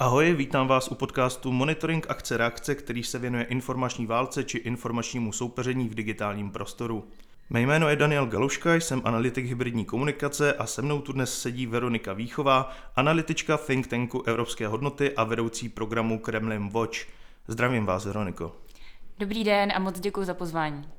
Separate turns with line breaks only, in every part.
Ahoj, vítám vás u podcastu Monitoring akce reakce, který se věnuje informační válce či informačnímu soupeření v digitálním prostoru. Mé jméno je Daniel Galuška, jsem analytik hybridní komunikace a se mnou tu dnes sedí Veronika Výchová, analytička think tanku Evropské hodnoty a vedoucí programu Kremlin Watch. Zdravím vás, Veroniko.
Dobrý den a moc děkuji za pozvání.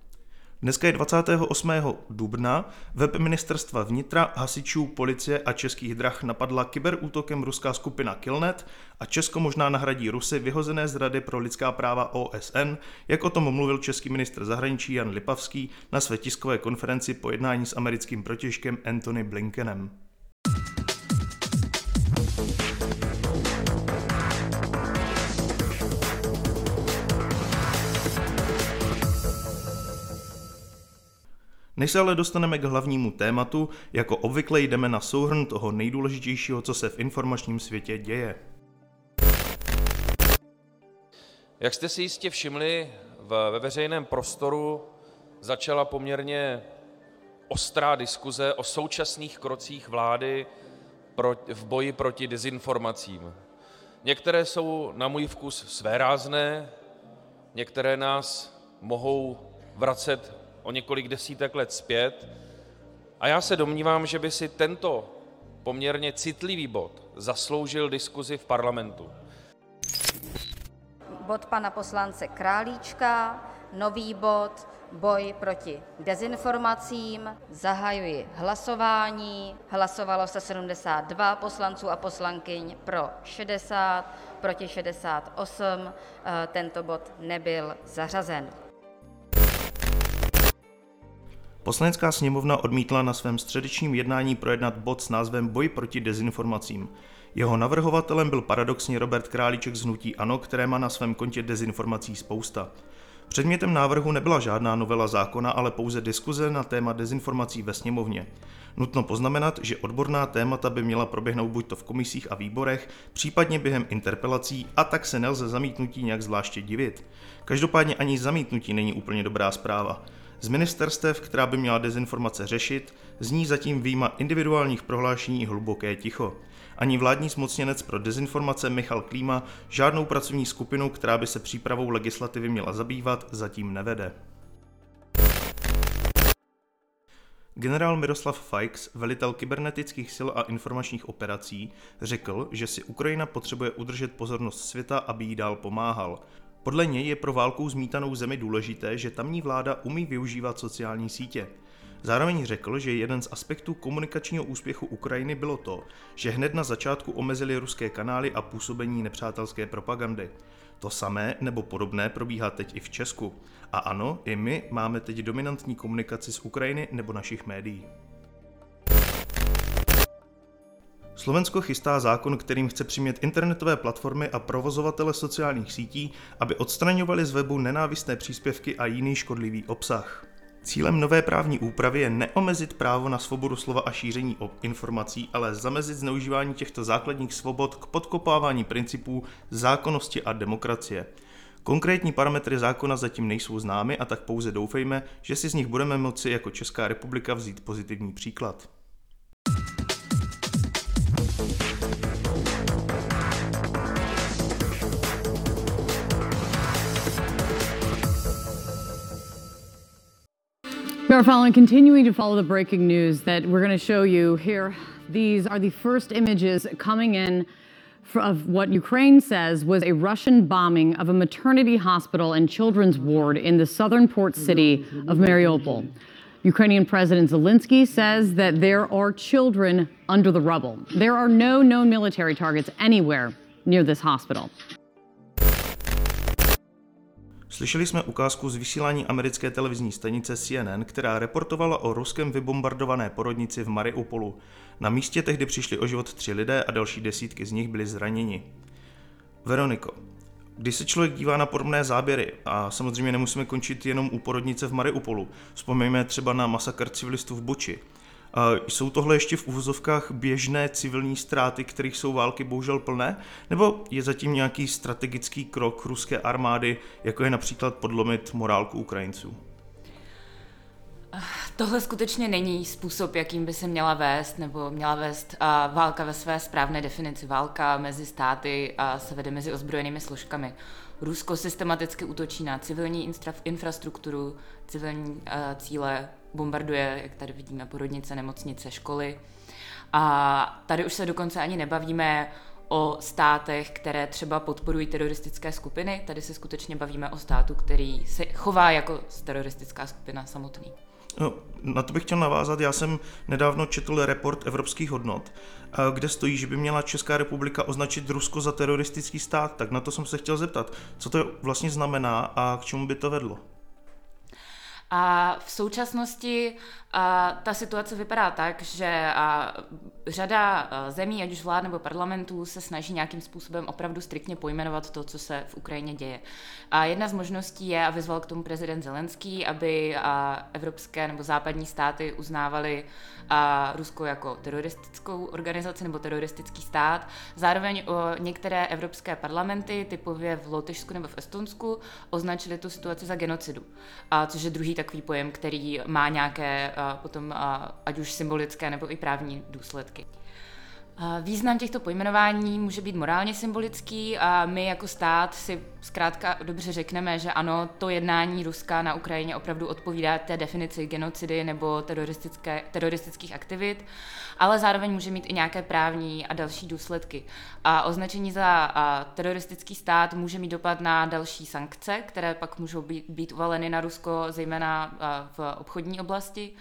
Dneska je 28. dubna. Web ministerstva vnitra, hasičů, policie a českých drah napadla kyberútokem ruská skupina Killnet a Česko možná nahradí Rusy vyhozené z Rady pro lidská práva OSN, jak o tom mluvil český ministr zahraničí Jan Lipavský na své tiskové konferenci po jednání s americkým protěžkem Anthony Blinkenem. Než se ale dostaneme k hlavnímu tématu, jako obvykle jdeme na souhrn toho nejdůležitějšího, co se v informačním světě děje.
Jak jste si jistě všimli, ve veřejném prostoru začala poměrně ostrá diskuze o současných krocích vlády v boji proti dezinformacím. Některé jsou na můj vkus svérázné, některé nás mohou vracet o několik desítek let zpět, a já se domnívám, že by si tento poměrně citlivý bod zasloužil diskuzi v parlamentu.
Bod pana poslance Králíčka, nový bod Boj proti dezinformacím. Zahajuji hlasování. Hlasovalo se 72 poslanců a poslankyň, pro 60, proti 68. Tento bod nebyl zařazen.
Poslanecká sněmovna odmítla na svém středečním jednání projednat bod s názvem Boj proti dezinformacím. Jeho navrhovatelem byl paradoxně Robert Králíček z Hnutí Ano, které má na svém kontě dezinformací spousta. Předmětem návrhu nebyla žádná novela zákona, ale pouze diskuze na téma dezinformací ve sněmovně. Nutno poznamenat, že odborná témata by měla proběhnout buď to v komisích a výborech, případně během interpelací a tak se nelze zamítnutí nějak zvláště divit. Každopádně ani zamítnutí není úplně dobrá zpráva. Z ministerstev, která by měla dezinformace řešit, zní zatím výjima individuálních prohlášení hluboké ticho. Ani vládní zmocněnec pro dezinformace Michal Klíma žádnou pracovní skupinu, která by se přípravou legislativy měla zabývat, zatím nevede. Generál Miroslav Fajks, velitel kybernetických sil a informačních operací, řekl, že si Ukrajina potřebuje udržet pozornost světa, aby jí dál pomáhal. Podle něj je pro válkou zmítanou zemi důležité, že tamní vláda umí využívat sociální sítě. Zároveň řekl, že jeden z aspektů komunikačního úspěchu Ukrajiny bylo to, že hned na začátku omezili ruské kanály a působení nepřátelské propagandy. To samé nebo podobné probíhá teď i v Česku. A ano, i my máme teď dominantní komunikaci z Ukrajiny nebo našich médií. Slovensko chystá zákon, kterým chce přimět internetové platformy a provozovatele sociálních sítí, aby odstraňovali z webu nenávistné příspěvky a jiný škodlivý obsah. Cílem nové právní úpravy je neomezit právo na svobodu slova a šíření informací, ale zamezit zneužívání těchto základních svobod k podkopávání principů zákonnosti a demokracie. Konkrétní parametry zákona zatím nejsou známy a tak pouze doufejme, že si z nich budeme moci jako Česká republika vzít pozitivní příklad.
We are following, continuing to follow the breaking news that we're going to show you here. These are the first images coming in of what Ukraine says was a Russian bombing of a maternity hospital and children's ward in the southern port city of Mariupol. Ukrainian President Zelensky says that there are children under the rubble. There are no known military targets anywhere near this hospital.
Slyšeli jsme ukázku z vysílání americké televizní stanice CNN, která reportovala o ruském vybombardované porodnici v Mariupolu. Na místě tehdy přišli o život tři lidé a další desítky z nich byli zraněni. Veroniko, když se člověk dívá na podobné záběry, a samozřejmě nemusíme končit jenom u porodnice v Mariupolu, vzpomeňme třeba na masakr civilistů v Buči, jsou tohle ještě v uvozovkách běžné civilní ztráty, kterých jsou války bohužel plné? Nebo je zatím nějaký strategický krok ruské armády, jako je například podlomit morálku Ukrajinců?
Tohle skutečně není způsob, jakým by se měla vést, nebo měla vést válka ve své správné definici. Válka mezi státy a se vede mezi ozbrojenými složkami. Rusko systematicky útočí na civilní infra- infrastrukturu, civilní uh, cíle, bombarduje, jak tady vidíme, porodnice, nemocnice, školy. A tady už se dokonce ani nebavíme o státech, které třeba podporují teroristické skupiny. Tady se skutečně bavíme o státu, který se chová jako teroristická skupina samotný.
No, na to bych chtěl navázat. Já jsem nedávno četl report evropských hodnot, kde stojí, že by měla Česká republika označit Rusko za teroristický stát. Tak na to jsem se chtěl zeptat, co to vlastně znamená a k čemu by to vedlo.
A v současnosti a, ta situace vypadá tak, že a, řada zemí, ať už vlád nebo parlamentů, se snaží nějakým způsobem opravdu striktně pojmenovat to, co se v Ukrajině děje. A jedna z možností je, a vyzval k tomu prezident Zelenský, aby a, evropské nebo západní státy uznávaly Rusko jako teroristickou organizaci nebo teroristický stát. Zároveň o některé evropské parlamenty, typově v Lotyšsku nebo v Estonsku, označili tu situaci za genocidu, a, což je druhý takový pojem, který má nějaké potom ať už symbolické nebo i právní důsledky. Význam těchto pojmenování může být morálně symbolický a my jako stát si zkrátka dobře řekneme, že ano, to jednání Ruska na Ukrajině opravdu odpovídá té definici genocidy nebo teroristické, teroristických aktivit, ale zároveň může mít i nějaké právní a další důsledky. A označení za teroristický stát může mít dopad na další sankce, které pak můžou být, být uvaleny na Rusko, zejména v obchodní oblasti.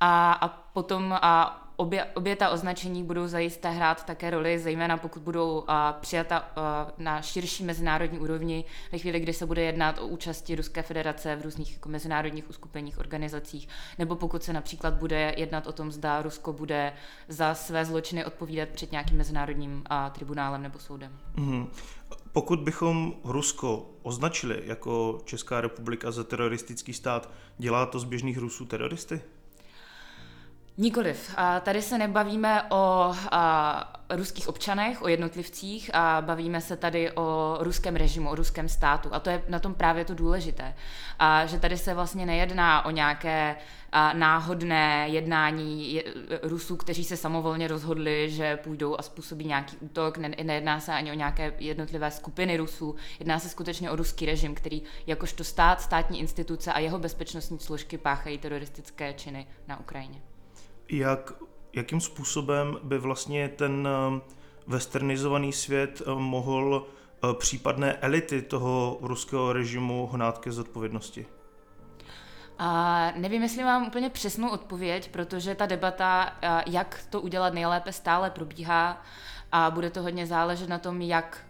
A, a potom a obě, obě ta označení budou zajisté hrát také roli, zejména pokud budou uh, přijata uh, na širší mezinárodní úrovni, ve chvíli, kdy se bude jednat o účasti Ruské federace v různých jako mezinárodních uskupeních, organizacích, nebo pokud se například bude jednat o tom, zda Rusko bude za své zločiny odpovídat před nějakým mezinárodním uh, tribunálem nebo soudem. Mm-hmm.
Pokud bychom Rusko označili jako Česká republika za teroristický stát, dělá to z běžných Rusů teroristy?
Nikoliv. A tady se nebavíme o a, ruských občanech, o jednotlivcích a bavíme se tady o ruském režimu, o ruském státu. A to je na tom právě to důležité. A že tady se vlastně nejedná o nějaké a, náhodné jednání je, Rusů, kteří se samovolně rozhodli, že půjdou a způsobí nějaký útok. Ne, nejedná se ani o nějaké jednotlivé skupiny Rusů. Jedná se skutečně o ruský režim, který jakožto stát, státní instituce a jeho bezpečnostní složky páchají teroristické činy na Ukrajině
jak, jakým způsobem by vlastně ten eh, westernizovaný svět eh, mohl eh, případné elity toho ruského režimu hnát ke zodpovědnosti?
A nevím, jestli mám úplně přesnou odpověď, protože ta debata, jak to udělat nejlépe, stále probíhá a bude to hodně záležet na tom, jak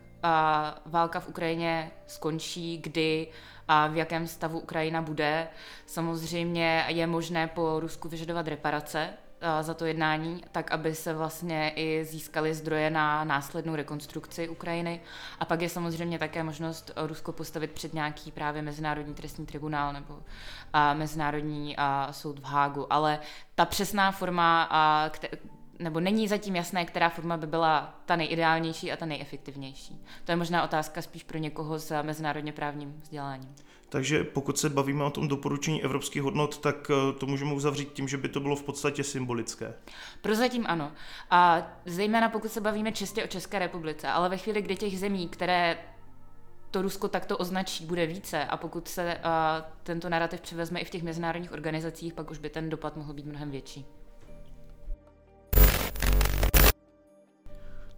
válka v Ukrajině skončí, kdy a v jakém stavu Ukrajina bude. Samozřejmě je možné po Rusku vyžadovat reparace, za to jednání, tak aby se vlastně i získaly zdroje na následnou rekonstrukci Ukrajiny. A pak je samozřejmě také možnost Rusko postavit před nějaký právě Mezinárodní trestní tribunál nebo a Mezinárodní soud v Hágu. Ale ta přesná forma, nebo není zatím jasné, která forma by byla ta nejideálnější a ta nejefektivnější. To je možná otázka spíš pro někoho s mezinárodně právním vzděláním.
Takže pokud se bavíme o tom doporučení evropských hodnot, tak eh, to můžeme uzavřít tím, že by to bylo v podstatě symbolické.
Prozatím ano. A zejména pokud se bavíme čistě o České republice, ale ve chvíli, kdy těch zemí, které to Rusko takto označí, bude více a pokud se uh, tento narrativ převezme i v těch mezinárodních organizacích, pak už by ten dopad mohl být mnohem větší.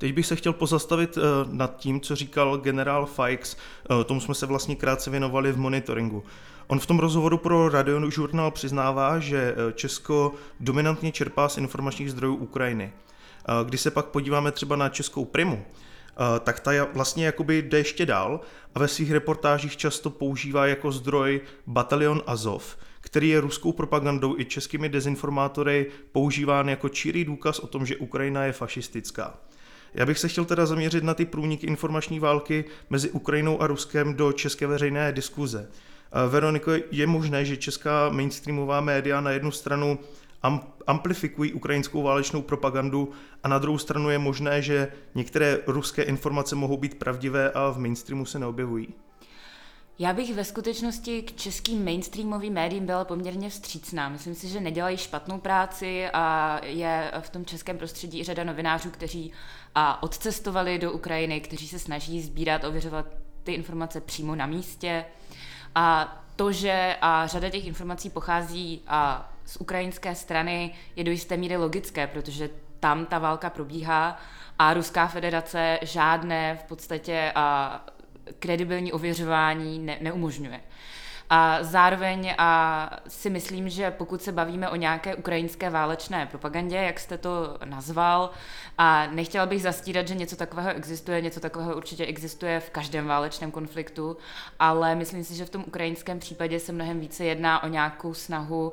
Teď bych se chtěl pozastavit uh, nad tím, co říkal generál Fikes. Uh, tomu jsme se vlastně krátce věnovali v monitoringu. On v tom rozhovoru pro Radio Žurnal přiznává, že uh, Česko dominantně čerpá z informačních zdrojů Ukrajiny. Když se pak podíváme třeba na českou primu, tak ta vlastně jakoby jde ještě dál a ve svých reportážích často používá jako zdroj batalion Azov, který je ruskou propagandou i českými dezinformátory používán jako čirý důkaz o tom, že Ukrajina je fašistická. Já bych se chtěl teda zaměřit na ty průniky informační války mezi Ukrajinou a Ruskem do české veřejné diskuze. Veroniko, je možné, že česká mainstreamová média na jednu stranu amplifikují ukrajinskou válečnou propagandu a na druhou stranu je možné, že některé ruské informace mohou být pravdivé a v mainstreamu se neobjevují?
Já bych ve skutečnosti k českým mainstreamovým médiím byla poměrně vstřícná. Myslím si, že nedělají špatnou práci a je v tom českém prostředí řada novinářů, kteří a odcestovali do Ukrajiny, kteří se snaží sbírat, ověřovat ty informace přímo na místě. A to, že a řada těch informací pochází a z ukrajinské strany, je do jisté míry logické, protože tam ta válka probíhá a Ruská federace žádné v podstatě a kredibilní ověřování ne, neumožňuje. A zároveň a si myslím, že pokud se bavíme o nějaké ukrajinské válečné propagandě, jak jste to nazval, a nechtěla bych zastírat, že něco takového existuje, něco takového určitě existuje v každém válečném konfliktu, ale myslím si, že v tom ukrajinském případě se mnohem více jedná o nějakou snahu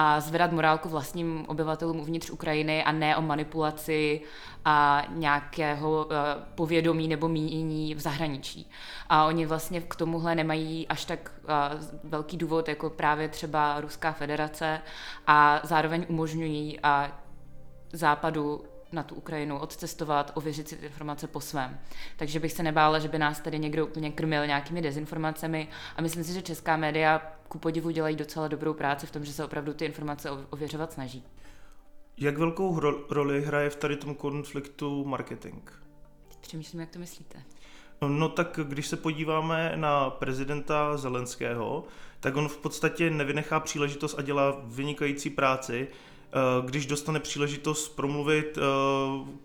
a zvedat morálku vlastním obyvatelům uvnitř Ukrajiny a ne o manipulaci a nějakého uh, povědomí nebo mínění v zahraničí. A oni vlastně k tomuhle nemají až tak uh, velký důvod, jako právě třeba Ruská federace a zároveň umožňují uh, západu na tu Ukrajinu odcestovat, ověřit si ty informace po svém. Takže bych se nebála, že by nás tady někdo úplně krmil nějakými dezinformacemi a myslím si, že česká média ku podivu dělají docela dobrou práci v tom, že se opravdu ty informace ověřovat snaží.
Jak velkou roli hraje v tady tom konfliktu marketing?
Přemýšlím, jak to myslíte.
No tak když se podíváme na prezidenta Zelenského, tak on v podstatě nevynechá příležitost a dělá vynikající práci, když dostane příležitost promluvit eh,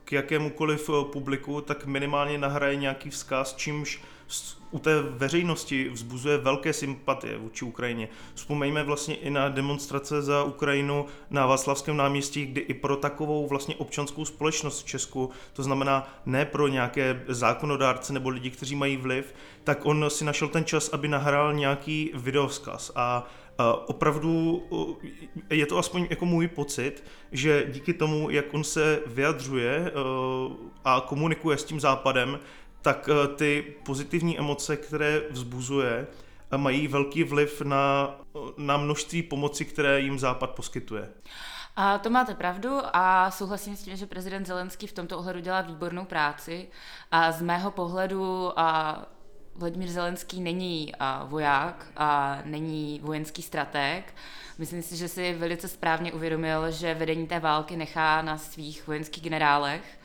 k jakémukoliv eh, publiku, tak minimálně nahraje nějaký vzkaz, čímž u té veřejnosti vzbuzuje velké sympatie vůči Ukrajině. Vzpomeňme vlastně i na demonstrace za Ukrajinu na Václavském náměstí, kdy i pro takovou vlastně občanskou společnost v Česku, to znamená ne pro nějaké zákonodárce nebo lidi, kteří mají vliv, tak on si našel ten čas, aby nahrál nějaký videovzkaz a opravdu je to aspoň jako můj pocit, že díky tomu, jak on se vyjadřuje e, a komunikuje s tím západem, tak e, ty pozitivní emoce, které vzbuzuje, mají velký vliv na, na množství pomoci, které jim Západ poskytuje.
A to máte pravdu a souhlasím s tím, že prezident Zelenský v tomto ohledu dělá výbornou práci. A z mého pohledu a Vladimír Zelenský není a, voják a není vojenský strateg. Myslím si, že si velice správně uvědomil, že vedení té války nechá na svých vojenských generálech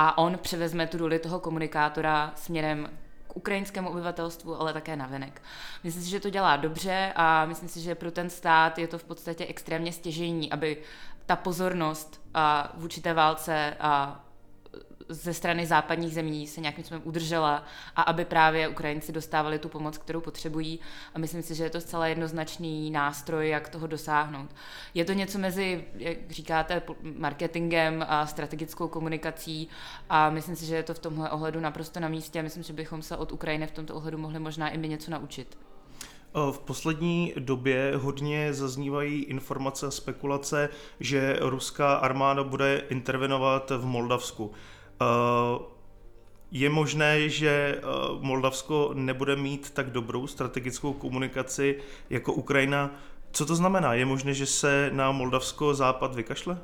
a on převezme tu roli toho komunikátora směrem k ukrajinskému obyvatelstvu, ale také na venek. Myslím si, že to dělá dobře a myslím si, že pro ten stát je to v podstatě extrémně stěžení, aby ta pozornost a, vůči té válce a ze strany západních zemí se nějakým způsobem udržela a aby právě Ukrajinci dostávali tu pomoc, kterou potřebují. A myslím si, že je to zcela jednoznačný nástroj, jak toho dosáhnout. Je to něco mezi, jak říkáte, marketingem a strategickou komunikací a myslím si, že je to v tomhle ohledu naprosto na místě a myslím, že bychom se od Ukrajiny v tomto ohledu mohli možná i my něco naučit.
V poslední době hodně zaznívají informace a spekulace, že ruská armáda bude intervenovat v Moldavsku. Eh, je možné, že eh, Moldavsko nebude mít tak dobrou strategickou komunikaci jako Ukrajina. Co to znamená? Je možné, že se na Moldavsko západ vykašle?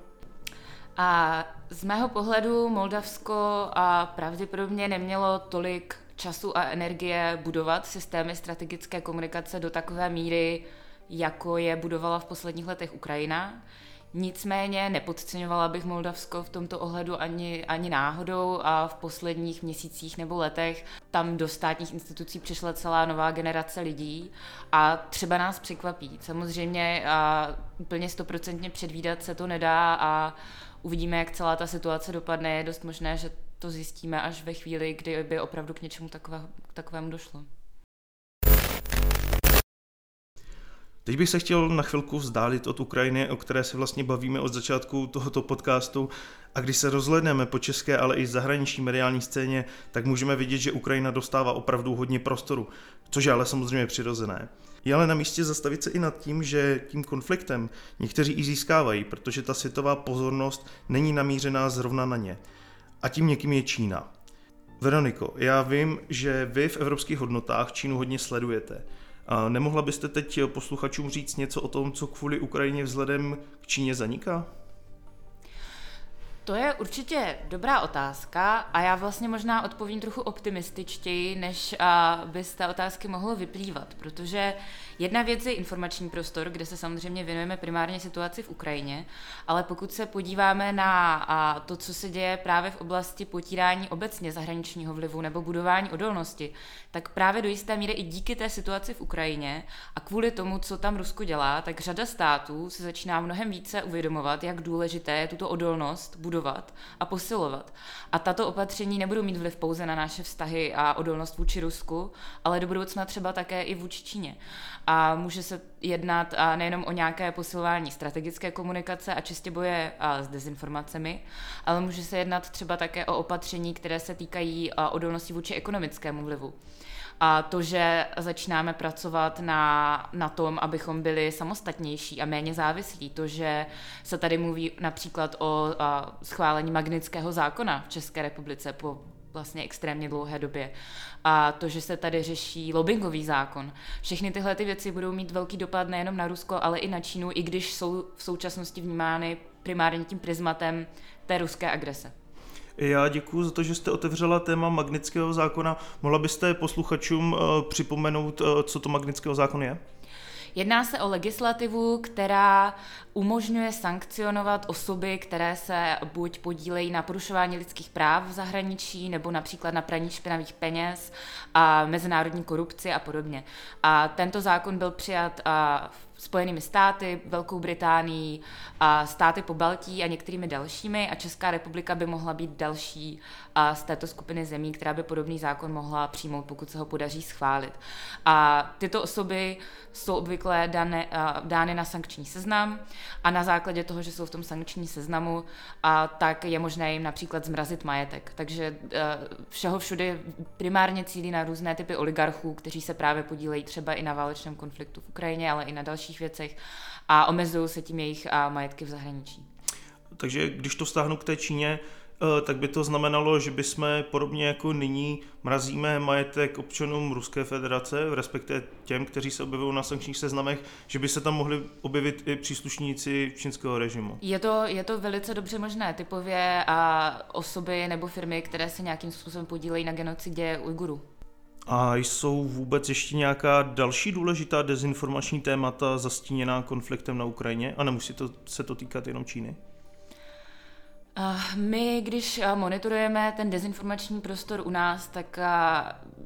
A z mého pohledu Moldavsko a pravděpodobně nemělo tolik času a energie budovat systémy strategické komunikace do takové míry, jako je budovala v posledních letech Ukrajina. Nicméně nepodceňovala bych Moldavsko v tomto ohledu ani, ani náhodou a v posledních měsících nebo letech tam do státních institucí přišla celá nová generace lidí a třeba nás překvapí. Samozřejmě a úplně stoprocentně předvídat se to nedá a uvidíme, jak celá ta situace dopadne. Je dost možné, že to zjistíme až ve chvíli, kdy by opravdu k něčemu takovému došlo.
Teď bych se chtěl na chvilku vzdálit od Ukrajiny, o které se vlastně bavíme od začátku tohoto podcastu. A když se rozhledneme po české, ale i zahraniční mediální scéně, tak můžeme vidět, že Ukrajina dostává opravdu hodně prostoru, což je ale samozřejmě přirozené. Je ale na místě zastavit se i nad tím, že tím konfliktem někteří i získávají, protože ta světová pozornost není namířená zrovna na ně. A tím někým je Čína. Veroniko, já vím, že vy v evropských hodnotách Čínu hodně sledujete. A nemohla byste teď posluchačům říct něco o tom, co kvůli Ukrajině vzhledem k Číně zaniká?
To je určitě dobrá otázka a já vlastně možná odpovím trochu optimističtěji, než by z té otázky mohlo vyplývat, protože jedna věc je informační prostor, kde se samozřejmě věnujeme primárně situaci v Ukrajině, ale pokud se podíváme na to, co se děje právě v oblasti potírání obecně zahraničního vlivu nebo budování odolnosti, tak právě do jisté míry i díky té situaci v Ukrajině a kvůli tomu, co tam Rusko dělá, tak řada států se začíná mnohem více uvědomovat, jak důležité je tuto odolnost budovat a posilovat. A tato opatření nebudou mít vliv pouze na naše vztahy a odolnost vůči Rusku, ale do budoucna třeba také i vůči Číně. A může se jednat nejenom o nějaké posilování strategické komunikace a čistě boje s dezinformacemi, ale může se jednat třeba také o opatření, které se týkají odolnosti vůči ekonomickému vlivu. A to, že začínáme pracovat na, na tom, abychom byli samostatnější a méně závislí, to, že se tady mluví například o a, schválení magnického zákona v České republice po vlastně extrémně dlouhé době. A to, že se tady řeší lobbyingový zákon. Všechny tyhle ty věci budou mít velký dopad nejenom na Rusko, ale i na Čínu, i když jsou v současnosti vnímány primárně tím prismatem té ruské agrese.
Já děkuji za to, že jste otevřela téma magnického zákona. Mohla byste posluchačům eh, připomenout, eh, co to magnického zákon je?
Jedná se o legislativu, která umožňuje sankcionovat osoby, které se buď podílejí na porušování lidských práv v zahraničí, nebo například na praní špinavých peněz a mezinárodní korupci a podobně. A tento zákon byl přijat v Spojenými státy, Velkou Británií, a státy po Baltí a některými dalšími a Česká republika by mohla být další z této skupiny zemí, která by podobný zákon mohla přijmout, pokud se ho podaří schválit. A tyto osoby jsou obvykle dány, dány na sankční seznam a na základě toho, že jsou v tom sankční seznamu, a tak je možné jim například zmrazit majetek. Takže všeho všude primárně cílí na různé typy oligarchů, kteří se právě podílejí třeba i na válečném konfliktu v Ukrajině, ale i na dalších věcech a omezují se tím jejich majetky v zahraničí.
Takže když to stáhnu k té Číně, Eh, tak by to znamenalo, že bychom podobně jako nyní mrazíme majetek občanům Ruské federace, respektive těm, kteří se objevují na sankčních seznamech, že by se tam mohli objevit i příslušníci čínského režimu.
Je to, je to velice dobře možné, typově a osoby nebo firmy, které se nějakým způsobem podílejí na genocidě Ujgurů.
A jsou vůbec ještě nějaká další důležitá dezinformační témata zastíněná konfliktem na Ukrajině? A nemusí to, se to týkat jenom Číny?
My, když monitorujeme ten dezinformační prostor u nás, tak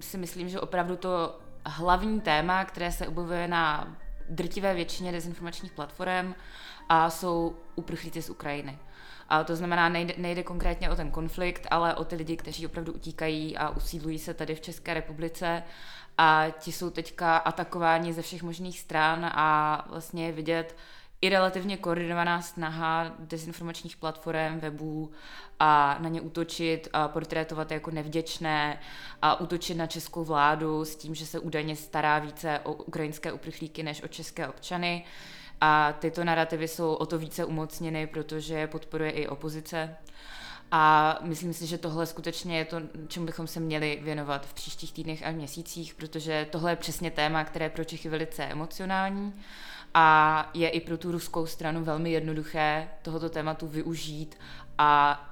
si myslím, že opravdu to hlavní téma, které se objevuje na drtivé většině dezinformačních platform, a jsou uprchlíci z Ukrajiny. A to znamená, nejde, nejde konkrétně o ten konflikt, ale o ty lidi, kteří opravdu utíkají a usídlují se tady v České republice a ti jsou teďka atakováni ze všech možných stran a vlastně je vidět, i relativně koordinovaná snaha dezinformačních platform, webů a na ně útočit a portrétovat jako nevděčné a útočit na českou vládu s tím, že se údajně stará více o ukrajinské uprchlíky než o české občany. A tyto narrativy jsou o to více umocněny, protože podporuje i opozice. A myslím si, že tohle skutečně je to, čemu bychom se měli věnovat v příštích týdnech a měsících, protože tohle je přesně téma, které je pro Čechy velice emocionální a je i pro tu ruskou stranu velmi jednoduché tohoto tématu využít a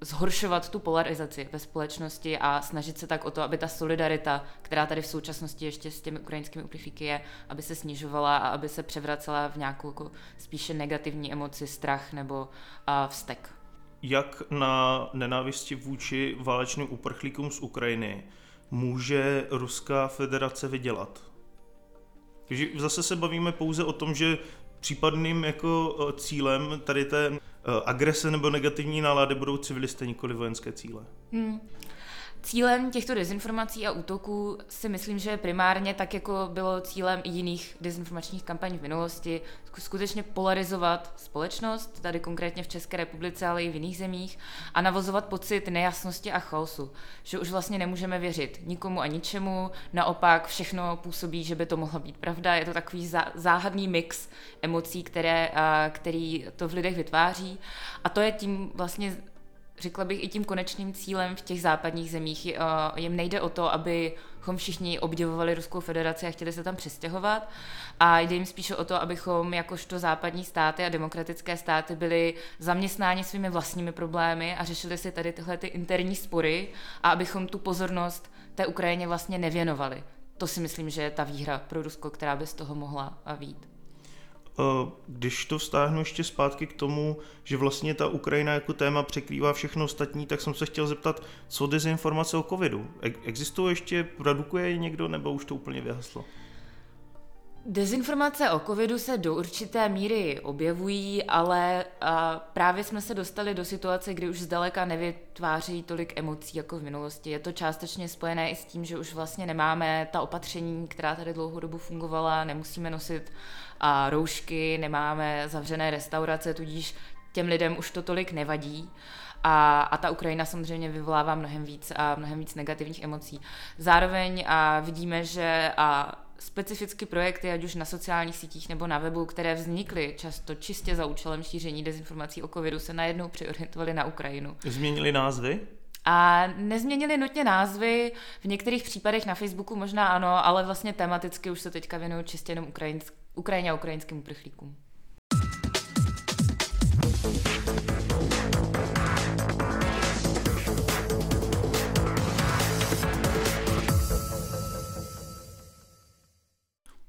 zhoršovat tu polarizaci ve společnosti a snažit se tak o to, aby ta solidarita, která tady v současnosti ještě s těmi ukrajinskými uprchlíky je, aby se snižovala a aby se převracela v nějakou jako spíše negativní emoci, strach nebo uh, vztek.
Jak na nenávisti vůči válečným uprchlíkům z Ukrajiny může Ruská federace vydělat? Takže zase se bavíme pouze o tom, že případným jako cílem tady té agrese nebo negativní nálady budou civilisté, nikoli vojenské cíle. Hmm.
Cílem těchto dezinformací a útoků si myslím, že primárně tak, jako bylo cílem i jiných dezinformačních kampaní v minulosti, skutečně polarizovat společnost, tady konkrétně v České republice, ale i v jiných zemích, a navozovat pocit nejasnosti a chaosu, že už vlastně nemůžeme věřit nikomu a ničemu, naopak všechno působí, že by to mohla být pravda, je to takový záhadný mix emocí, které, který to v lidech vytváří. A to je tím vlastně řekla bych i tím konečným cílem v těch západních zemích. Jim nejde o to, abychom všichni obdivovali Ruskou federaci a chtěli se tam přestěhovat. A jde jim spíše o to, abychom jakožto západní státy a demokratické státy byli zaměstnáni svými vlastními problémy a řešili si tady tyhle ty interní spory a abychom tu pozornost té Ukrajině vlastně nevěnovali. To si myslím, že je ta výhra pro Rusko, která by z toho mohla vít.
Eh, když to vztáhnu ještě zpátky k tomu, že vlastně ta Ukrajina jako téma překrývá všechno ostatní, tak jsem se chtěl zeptat, co dezinformace o covidu? Existuje ještě, produkuje někdo, nebo už to úplně vyhaslo?
Dezinformace o covidu se do určité míry objevují, ale právě jsme se dostali do situace, kdy už zdaleka nevytváří tolik emocí jako v minulosti. Je to částečně spojené i s tím, že už vlastně nemáme ta opatření, která tady dlouhou dobu fungovala, nemusíme nosit a roušky, nemáme zavřené restaurace, tudíž těm lidem už to tolik nevadí. A, a ta Ukrajina samozřejmě vyvolává mnohem víc a mnohem víc negativních emocí. Zároveň a vidíme, že a specificky projekty, ať už na sociálních sítích nebo na webu, které vznikly často čistě za účelem šíření dezinformací o covidu, se najednou přiorientovaly na Ukrajinu.
Změnili názvy?
A nezměnili nutně názvy, v některých případech na Facebooku možná ano, ale vlastně tematicky už se teďka věnují čistě jenom Ukrajinsk, Ukrajině a ukrajinským uprchlíkům.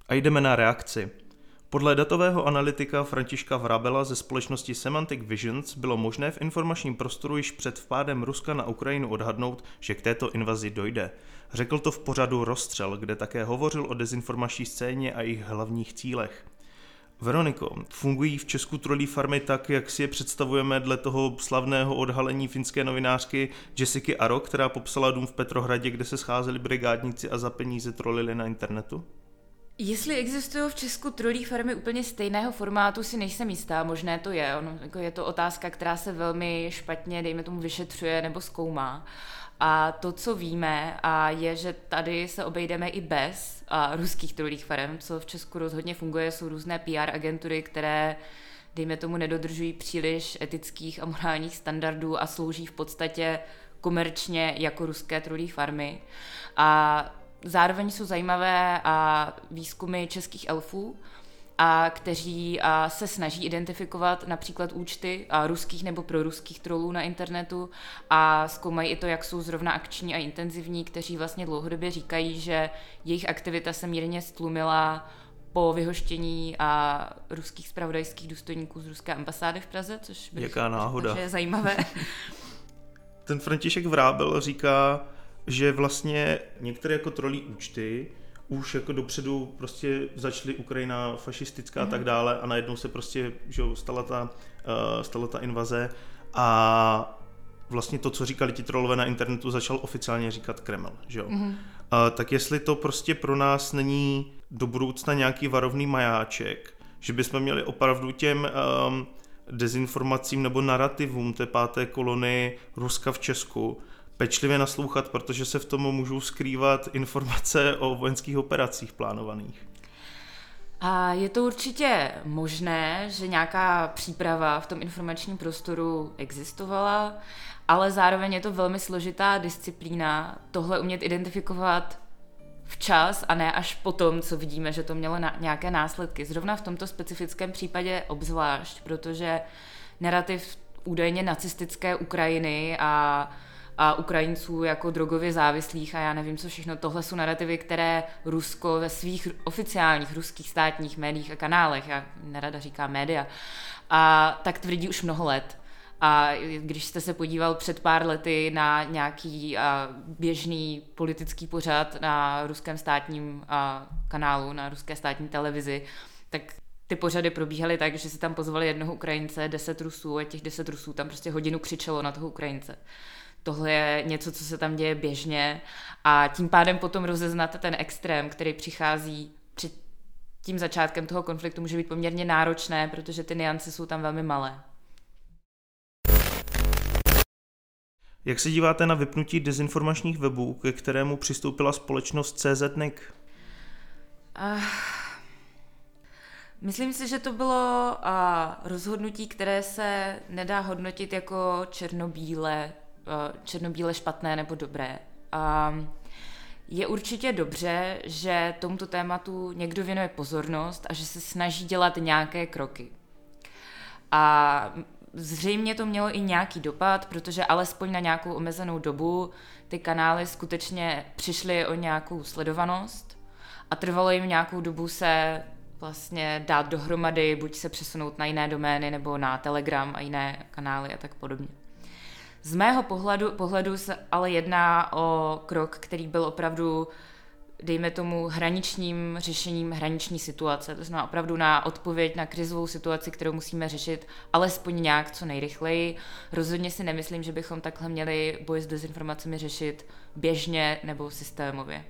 A jdeme na reakci. Podle datového analytika Františka Vrabela ze společnosti Semantic Visions bylo možné v informačním prostoru již před vpádem Ruska na Ukrajinu odhadnout, že k této invazi dojde. Řekl to v pořadu Rozstřel, kde také hovořil o dezinformační scéně a jejich hlavních cílech. Veroniko, fungují v Česku trolí farmy tak, jak si je představujeme dle toho slavného odhalení finské novinářky Jessica Aro, která popsala dům v Petrohradě, kde se scházeli brigádníci a za peníze trolili na internetu?
Jestli existují v Česku trolí farmy úplně stejného formátu, si nejsem jistá, možné to je. Ono, jako je to otázka, která se velmi špatně, dejme tomu, vyšetřuje nebo zkoumá. A to, co víme, a je, že tady se obejdeme i bez a, ruských trolích farem, co v Česku rozhodně funguje, jsou různé PR agentury, které dejme tomu, nedodržují příliš etických a morálních standardů a slouží v podstatě komerčně jako ruské trolí farmy. A Zároveň jsou zajímavé a výzkumy českých elfů, a kteří a, se snaží identifikovat například účty a, ruských nebo proruských trolů na internetu a zkoumají i to, jak jsou zrovna akční a intenzivní, kteří vlastně dlouhodobě říkají, že jejich aktivita se mírně stlumila po vyhoštění a ruských spravodajských důstojníků z ruské ambasády v Praze, což
Jaká náhoda.
je zajímavé.
Ten František Vrábel říká, že vlastně některé jako trolí účty už jako dopředu prostě začaly Ukrajina fašistická mm-hmm. a tak mhm. dále a najednou se prostě že stala, ta, uh, stala ta invaze a vlastně to, co říkali ti trolové na internetu, začal oficiálně říkat Kreml, že jo. Mm-hmm. Uh, tak jestli to prostě pro nás není do budoucna nějaký varovný majáček, že bychom měli opravdu těm um, dezinformacím nebo narrativům té páté kolony Ruska v Česku pečlivě naslouchat, protože se v tom můžou skrývat informace o vojenských operacích plánovaných.
A je to určitě možné, že nějaká příprava v tom informačním prostoru existovala, ale zároveň je to velmi složitá disciplína tohle umět identifikovat včas a ne až potom, co vidíme, že to mělo na nějaké následky. Zrovna v tomto specifickém případě obzvlášť, protože narrativ údajně nacistické Ukrajiny a a Ukrajinců jako drogově závislých a já nevím, co všechno. Tohle jsou narrativy, které Rusko ve svých oficiálních ruských státních médiích a kanálech, já nerada říkám média, a tak tvrdí už mnoho let. A když jste se podíval před pár lety na nějaký běžný politický pořad na ruském státním kanálu, na ruské státní televizi, tak ty pořady probíhaly tak, že si tam pozvali jednoho Ukrajince, deset Rusů a těch deset Rusů tam prostě hodinu křičelo na toho Ukrajince tohle je něco, co se tam děje běžně a tím pádem potom rozeznat ten extrém, který přichází před tím začátkem toho konfliktu může být poměrně náročné, protože ty niance jsou tam velmi malé.
Jak se díváte na vypnutí dezinformačních webů, ke kterému přistoupila společnost CZNIC? Uh,
Myslím si, že to bylo a, rozhodnutí, které se nedá hodnotit jako černobíle, a, černobíle špatné nebo dobré. A, je určitě dobře, že tomuto tématu někdo věnuje pozornost a že se snaží dělat nějaké kroky. A zřejmě to mělo i nějaký dopad, protože alespoň na nějakou omezenou dobu ty kanály skutečně přišly o nějakou sledovanost a trvalo jim nějakou dobu se vlastně dát dohromady, buď se přesunout na jiné domény nebo na Telegram a jiné kanály a tak podobně. Z mého pohledu, pohledu se ale jedná o krok, který byl opravdu, dejme tomu, hraničním řešením hraniční situace. To znamená opravdu na odpověď na krizovou situaci, kterou musíme řešit alespoň nějak co nejrychleji. Rozhodně si nemyslím, že bychom takhle měli boj s dezinformacemi řešit běžně nebo systémově.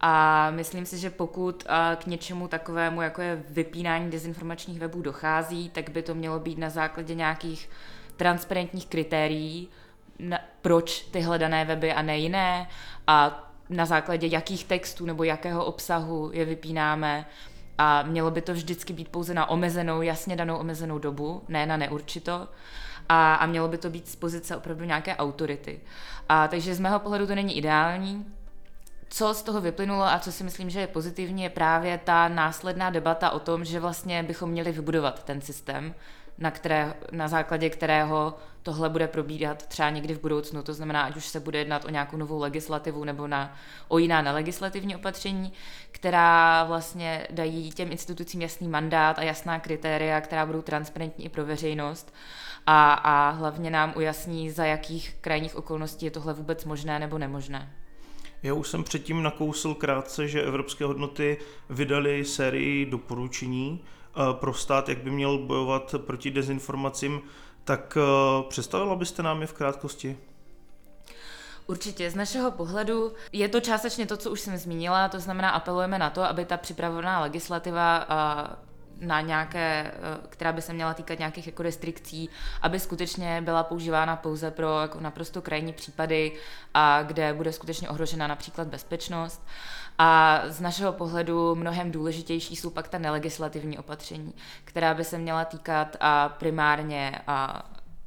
A myslím si, že pokud k něčemu takovému, jako je vypínání dezinformačních webů, dochází, tak by to mělo být na základě nějakých transparentních kritérií, na, proč ty hledané weby a ne jiné a na základě jakých textů nebo jakého obsahu je vypínáme. A mělo by to vždycky být pouze na omezenou, jasně danou omezenou dobu, ne na neurčito. A, a mělo by to být z pozice opravdu nějaké autority. A takže z mého pohledu to není ideální, co z toho vyplynulo a co si myslím, že je pozitivní, je právě ta následná debata o tom, že vlastně bychom měli vybudovat ten systém, na, které, na základě kterého tohle bude probíhat třeba někdy v budoucnu. To znamená, ať už se bude jednat o nějakou novou legislativu nebo na, o jiná nelegislativní opatření, která vlastně dají těm institucím jasný mandát a jasná kritéria, která budou transparentní i pro veřejnost a, a hlavně nám ujasní, za jakých krajních okolností je tohle vůbec možné nebo nemožné.
Já už jsem předtím nakousl krátce, že evropské hodnoty vydali sérii doporučení eh, pro stát, jak by měl bojovat proti dezinformacím. Tak eh, představila byste nám je v krátkosti?
Určitě, z našeho pohledu je to částečně to, co už jsem zmínila, to znamená apelujeme na to, aby ta připravená legislativa eh, na nějaké, eh, která by se měla týkat nějakých jako restrikcí, aby skutečně byla používána pouze pro jako naprosto krajní případy a kde bude skutečně ohrožena například bezpečnost. A z našeho pohledu mnohem důležitější jsou pak ta nelegislativní opatření, která by se měla týkat a primárně a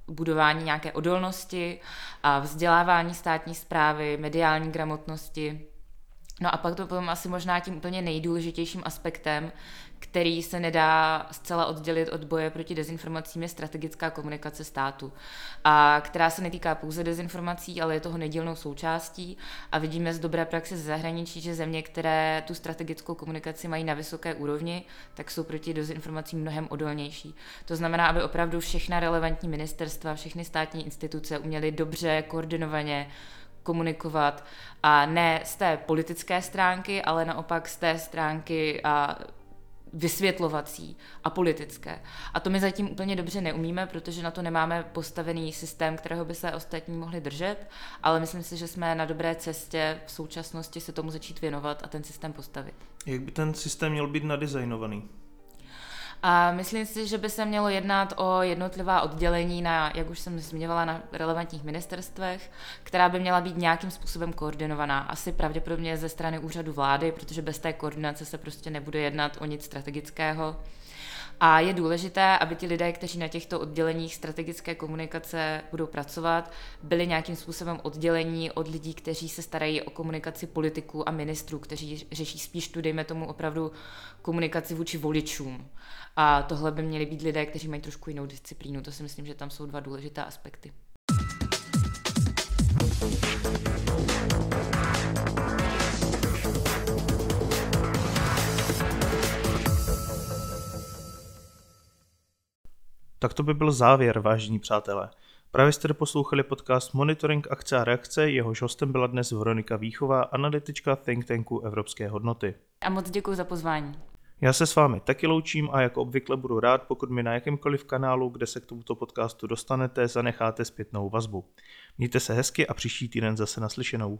budování nějaké odolnosti, a vzdělávání státní zprávy, mediální gramotnosti, No a pak to potom asi možná tím úplně nejdůležitějším aspektem, který se nedá zcela oddělit od boje proti dezinformacím, je strategická komunikace státu, a která se netýká pouze dezinformací, ale je toho nedílnou součástí. A vidíme z dobré praxe ze zahraničí, že země, které tu strategickou komunikaci mají na vysoké úrovni, tak jsou proti dezinformacím mnohem odolnější. To znamená, aby opravdu všechna relevantní ministerstva, všechny státní instituce uměly dobře, koordinovaně komunikovat a ne z té politické stránky, ale naopak z té stránky a vysvětlovací a politické. A to my zatím úplně dobře neumíme, protože na to nemáme postavený systém, kterého by se ostatní mohli držet, ale myslím si, že jsme na dobré cestě v současnosti se tomu začít věnovat a ten systém postavit.
Jak by ten systém měl být nadizajnovaný?
A myslím si, že by se mělo jednat o jednotlivá oddělení na, jak už jsem zmiňovala, na relevantních ministerstvech, která by měla být nějakým způsobem koordinovaná. Asi pravděpodobně ze strany úřadu vlády, protože bez té koordinace se prostě nebude jednat o nic strategického. A je důležité, aby ti lidé, kteří na těchto odděleních strategické komunikace budou pracovat, byli nějakým způsobem oddělení od lidí, kteří se starají o komunikaci politiků a ministrů, kteří řeší spíš tu, dejme tomu, opravdu komunikaci vůči voličům. A tohle by měli být lidé, kteří mají trošku jinou disciplínu. To si myslím, že tam jsou dva důležité aspekty.
Tak to by byl závěr, vážení přátelé. Právě jste poslouchali podcast Monitoring akce a reakce, jehož hostem byla dnes Veronika Výchová, analytička think tanku Evropské hodnoty.
A moc děkuji za pozvání.
Já se s vámi taky loučím a jako obvykle budu rád, pokud mi na jakémkoliv kanálu, kde se k tomuto podcastu dostanete, zanecháte zpětnou vazbu. Mějte se hezky a příští týden zase naslyšenou.